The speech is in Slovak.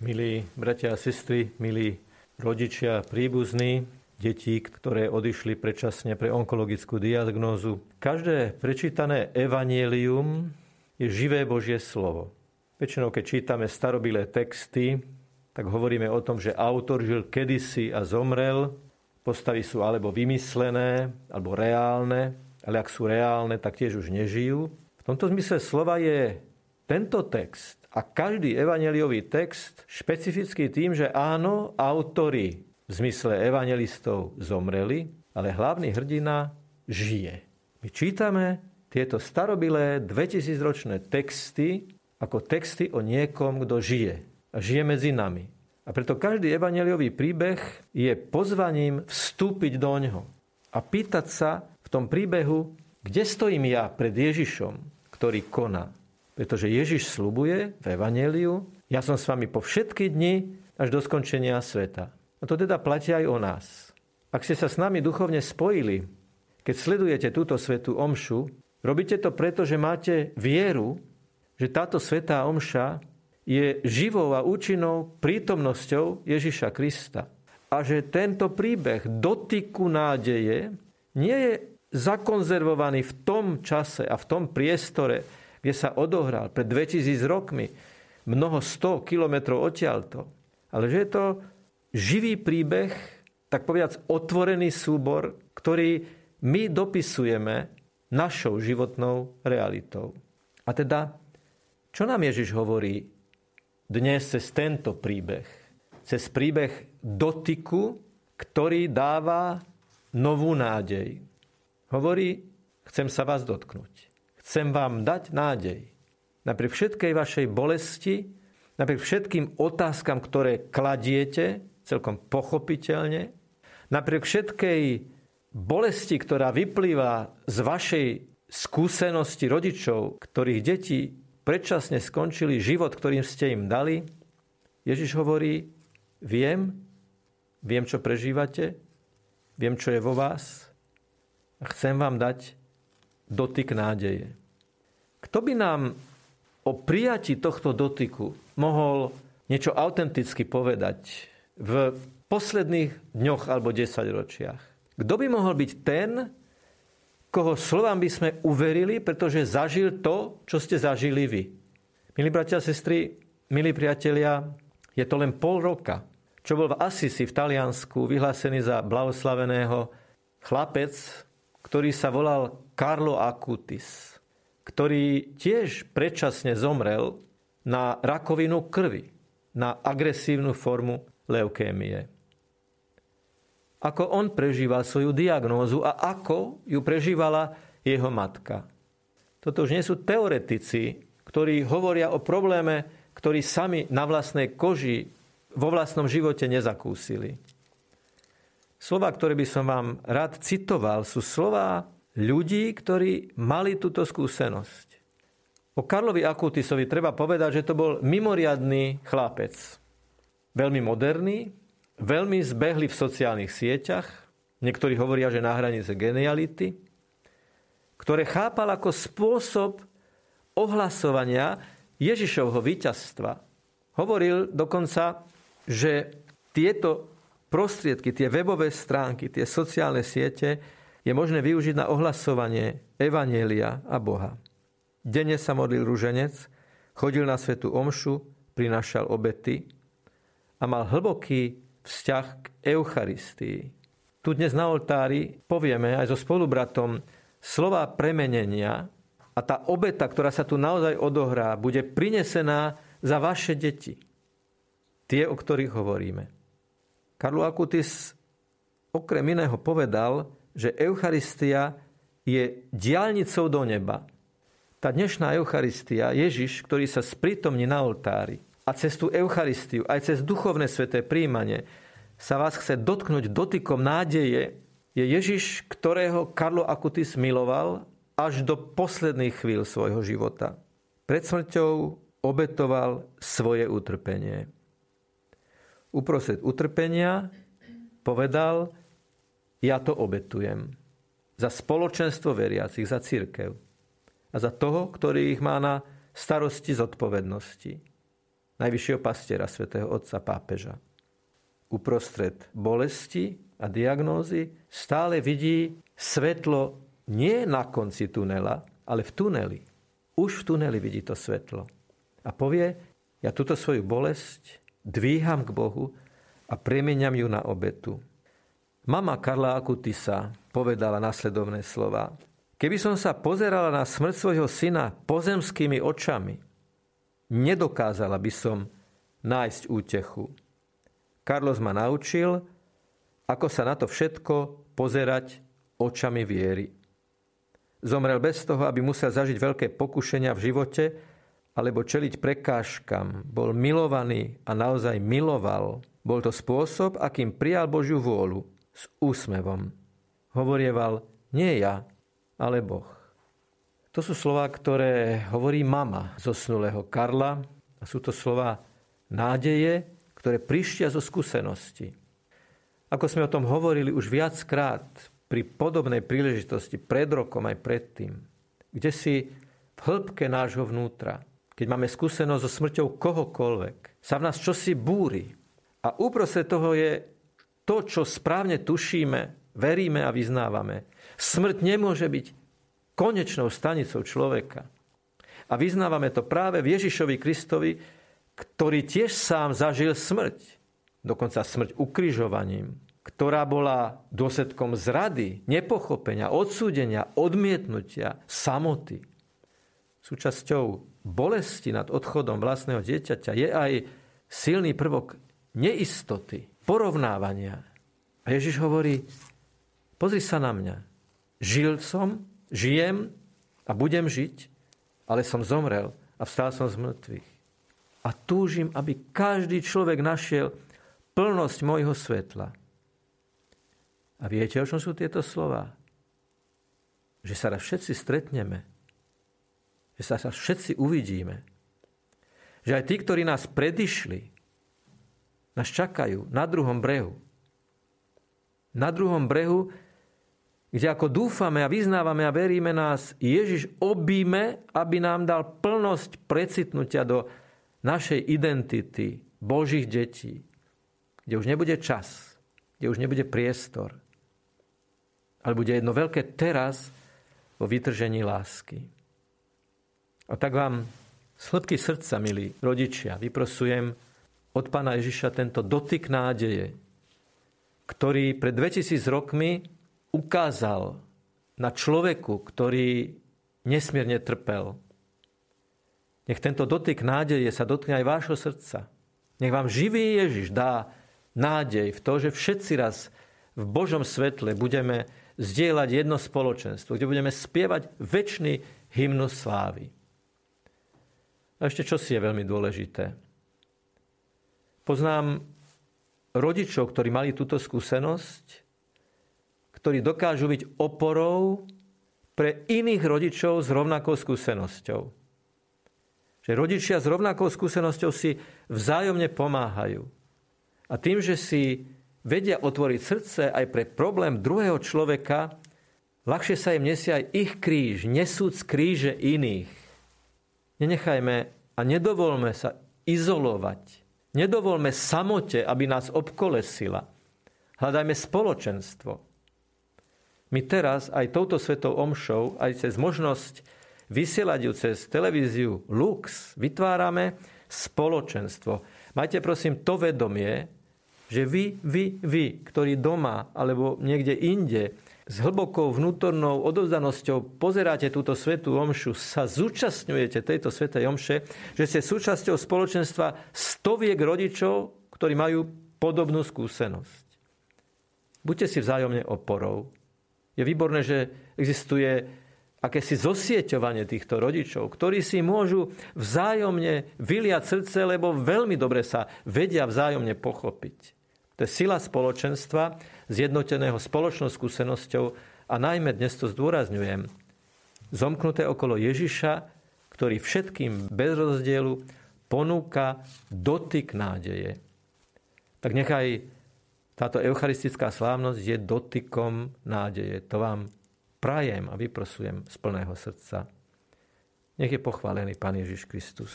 Milí bratia a sestry, milí rodičia, príbuzní, detí, ktoré odišli predčasne pre onkologickú diagnózu. Každé prečítané evanielium je živé Božie slovo. Väčšinou, keď čítame starobilé texty, tak hovoríme o tom, že autor žil kedysi a zomrel. Postavy sú alebo vymyslené, alebo reálne, ale ak sú reálne, tak tiež už nežijú. V tomto zmysle slova je tento text a každý evaneliový text špecificky tým, že áno, autory v zmysle evangelistov zomreli, ale hlavný hrdina žije. My čítame tieto starobilé 2000-ročné texty ako texty o niekom, kto žije. A žije medzi nami. A preto každý evaneliový príbeh je pozvaním vstúpiť do ňoho a pýtať sa v tom príbehu, kde stojím ja pred Ježišom, ktorý koná. Pretože Ježiš slubuje v Evangeliu, ja som s vami po všetky dni až do skončenia sveta. A to teda platí aj o nás. Ak ste sa s nami duchovne spojili, keď sledujete túto svetú omšu, robíte to preto, že máte vieru, že táto svetá omša je živou a účinnou prítomnosťou Ježiša Krista. A že tento príbeh dotyku nádeje nie je zakonzervovaný v tom čase a v tom priestore, kde sa odohral pred 2000 rokmi, mnoho 100 kilometrov odtiaľto. Ale že je to živý príbeh, tak povedať otvorený súbor, ktorý my dopisujeme našou životnou realitou. A teda, čo nám Ježiš hovorí dnes cez tento príbeh? Cez príbeh dotyku, ktorý dáva novú nádej. Hovorí, chcem sa vás dotknúť. Chcem vám dať nádej. Napriek všetkej vašej bolesti, napriek všetkým otázkam, ktoré kladiete, celkom pochopiteľne, napriek všetkej bolesti, ktorá vyplýva z vašej skúsenosti rodičov, ktorých deti predčasne skončili život, ktorým ste im dali, Ježiš hovorí, viem, viem, čo prežívate, viem, čo je vo vás a chcem vám dať dotyk nádeje. Kto by nám o prijati tohto dotyku mohol niečo autenticky povedať v posledných dňoch alebo desaťročiach? Kto by mohol byť ten, koho slovám by sme uverili, pretože zažil to, čo ste zažili vy? Milí bratia a sestry, milí priatelia, je to len pol roka, čo bol v Assisi v Taliansku vyhlásený za blahoslaveného chlapec, ktorý sa volal Carlo Acutis ktorý tiež predčasne zomrel na rakovinu krvi, na agresívnu formu leukémie. Ako on prežíval svoju diagnózu a ako ju prežívala jeho matka. Toto už nie sú teoretici, ktorí hovoria o probléme, ktorý sami na vlastnej koži vo vlastnom živote nezakúsili. Slova, ktoré by som vám rád citoval, sú slova ľudí, ktorí mali túto skúsenosť. O Karlovi Akutisovi treba povedať, že to bol mimoriadný chlapec. Veľmi moderný, veľmi zbehli v sociálnych sieťach, niektorí hovoria, že na hranice geniality, ktoré chápal ako spôsob ohlasovania Ježišovho víťazstva. Hovoril dokonca, že tieto prostriedky, tie webové stránky, tie sociálne siete je možné využiť na ohlasovanie Evanielia a Boha. Denne sa modlil ruženec, chodil na svetu omšu, prinašal obety a mal hlboký vzťah k Eucharistii. Tu dnes na oltári povieme aj so spolubratom slova premenenia a tá obeta, ktorá sa tu naozaj odohrá, bude prinesená za vaše deti. Tie, o ktorých hovoríme. Karlo Akutis okrem iného povedal, že Eucharistia je diálnicou do neba. Tá dnešná Eucharistia, Ježiš, ktorý sa sprítomní na oltári a cez tú Eucharistiu, aj cez duchovné sveté príjmanie, sa vás chce dotknúť dotykom nádeje, je Ježiš, ktorého Karlo Akutis miloval až do posledných chvíľ svojho života. Pred smrťou obetoval svoje utrpenie. Uprostred utrpenia povedal, ja to obetujem. Za spoločenstvo veriacich, za církev. A za toho, ktorý ich má na starosti zodpovednosti. najvyššieho pastiera, svätého otca pápeža. Uprostred bolesti a diagnózy stále vidí svetlo nie na konci tunela, ale v tuneli. Už v tuneli vidí to svetlo. A povie, ja túto svoju bolesť dvíham k Bohu a premieňam ju na obetu. Mama Karla Akutisa povedala nasledovné slova. Keby som sa pozerala na smrť svojho syna pozemskými očami, nedokázala by som nájsť útechu. Carlos ma naučil, ako sa na to všetko pozerať očami viery. Zomrel bez toho, aby musel zažiť veľké pokušenia v živote alebo čeliť prekážkam. Bol milovaný a naozaj miloval. Bol to spôsob, akým prijal Božiu vôľu s úsmevom. Hovorieval, nie ja, ale Boh. To sú slova, ktoré hovorí mama zosnulého Karla a sú to slova nádeje, ktoré prištia zo skúsenosti. Ako sme o tom hovorili už viackrát pri podobnej príležitosti pred rokom aj predtým, kde si v hĺbke nášho vnútra, keď máme skúsenosť so smrťou kohokoľvek, sa v nás čosi búri. A uprostred toho je to, čo správne tušíme, veríme a vyznávame. Smrť nemôže byť konečnou stanicou človeka. A vyznávame to práve v Ježišovi Kristovi, ktorý tiež sám zažil smrť. Dokonca smrť ukrižovaním, ktorá bola dôsledkom zrady, nepochopenia, odsúdenia, odmietnutia, samoty. Súčasťou bolesti nad odchodom vlastného dieťaťa je aj silný prvok neistoty, porovnávania. A Ježiš hovorí, pozri sa na mňa. Žil som, žijem a budem žiť, ale som zomrel a vstal som z mŕtvych. A túžim, aby každý človek našiel plnosť môjho svetla. A viete, o čom sú tieto slova? Že sa všetci stretneme. Že sa všetci uvidíme. Že aj tí, ktorí nás predišli, nás čakajú na druhom brehu. Na druhom brehu kde ako dúfame a vyznávame a veríme nás, Ježiš obíme, aby nám dal plnosť precitnutia do našej identity Božích detí, kde už nebude čas, kde už nebude priestor, ale bude jedno veľké teraz vo vytržení lásky. A tak vám z hĺbky srdca, milí rodičia, vyprosujem od Pána Ježiša tento dotyk nádeje, ktorý pred 2000 rokmi ukázal na človeku, ktorý nesmierne trpel. Nech tento dotyk nádeje sa dotkne aj vášho srdca. Nech vám živý Ježiš dá nádej v to, že všetci raz v Božom svetle budeme zdieľať jedno spoločenstvo, kde budeme spievať väčší hymnus slávy. A ešte čo si je veľmi dôležité. Poznám rodičov, ktorí mali túto skúsenosť ktorí dokážu byť oporou pre iných rodičov s rovnakou skúsenosťou. Že rodičia s rovnakou skúsenosťou si vzájomne pomáhajú. A tým, že si vedia otvoriť srdce aj pre problém druhého človeka, ľahšie sa im nesie aj ich kríž, nesúc kríže iných. Nenechajme a nedovolme sa izolovať. Nedovolme samote, aby nás obkolesila. Hľadajme spoločenstvo. My teraz aj touto svetou omšou, aj cez možnosť vysielať ju cez televíziu Lux, vytvárame spoločenstvo. Majte prosím to vedomie, že vy, vy, vy, ktorí doma alebo niekde inde s hlbokou vnútornou odovzdanosťou pozeráte túto svetú omšu, sa zúčastňujete tejto svetej omše, že ste súčasťou spoločenstva stoviek rodičov, ktorí majú podobnú skúsenosť. Buďte si vzájomne oporou. Je výborné, že existuje akési zosieťovanie týchto rodičov, ktorí si môžu vzájomne vyliať srdce, lebo veľmi dobre sa vedia vzájomne pochopiť. To je sila spoločenstva, zjednoteného spoločnou skúsenosťou a najmä dnes to zdôrazňujem, zomknuté okolo Ježiša, ktorý všetkým bez rozdielu ponúka dotyk nádeje. Tak nechaj táto eucharistická slávnosť je dotykom nádeje. To vám prajem a vyprosujem z plného srdca. Nech je pochválený Pán Ježiš Kristus.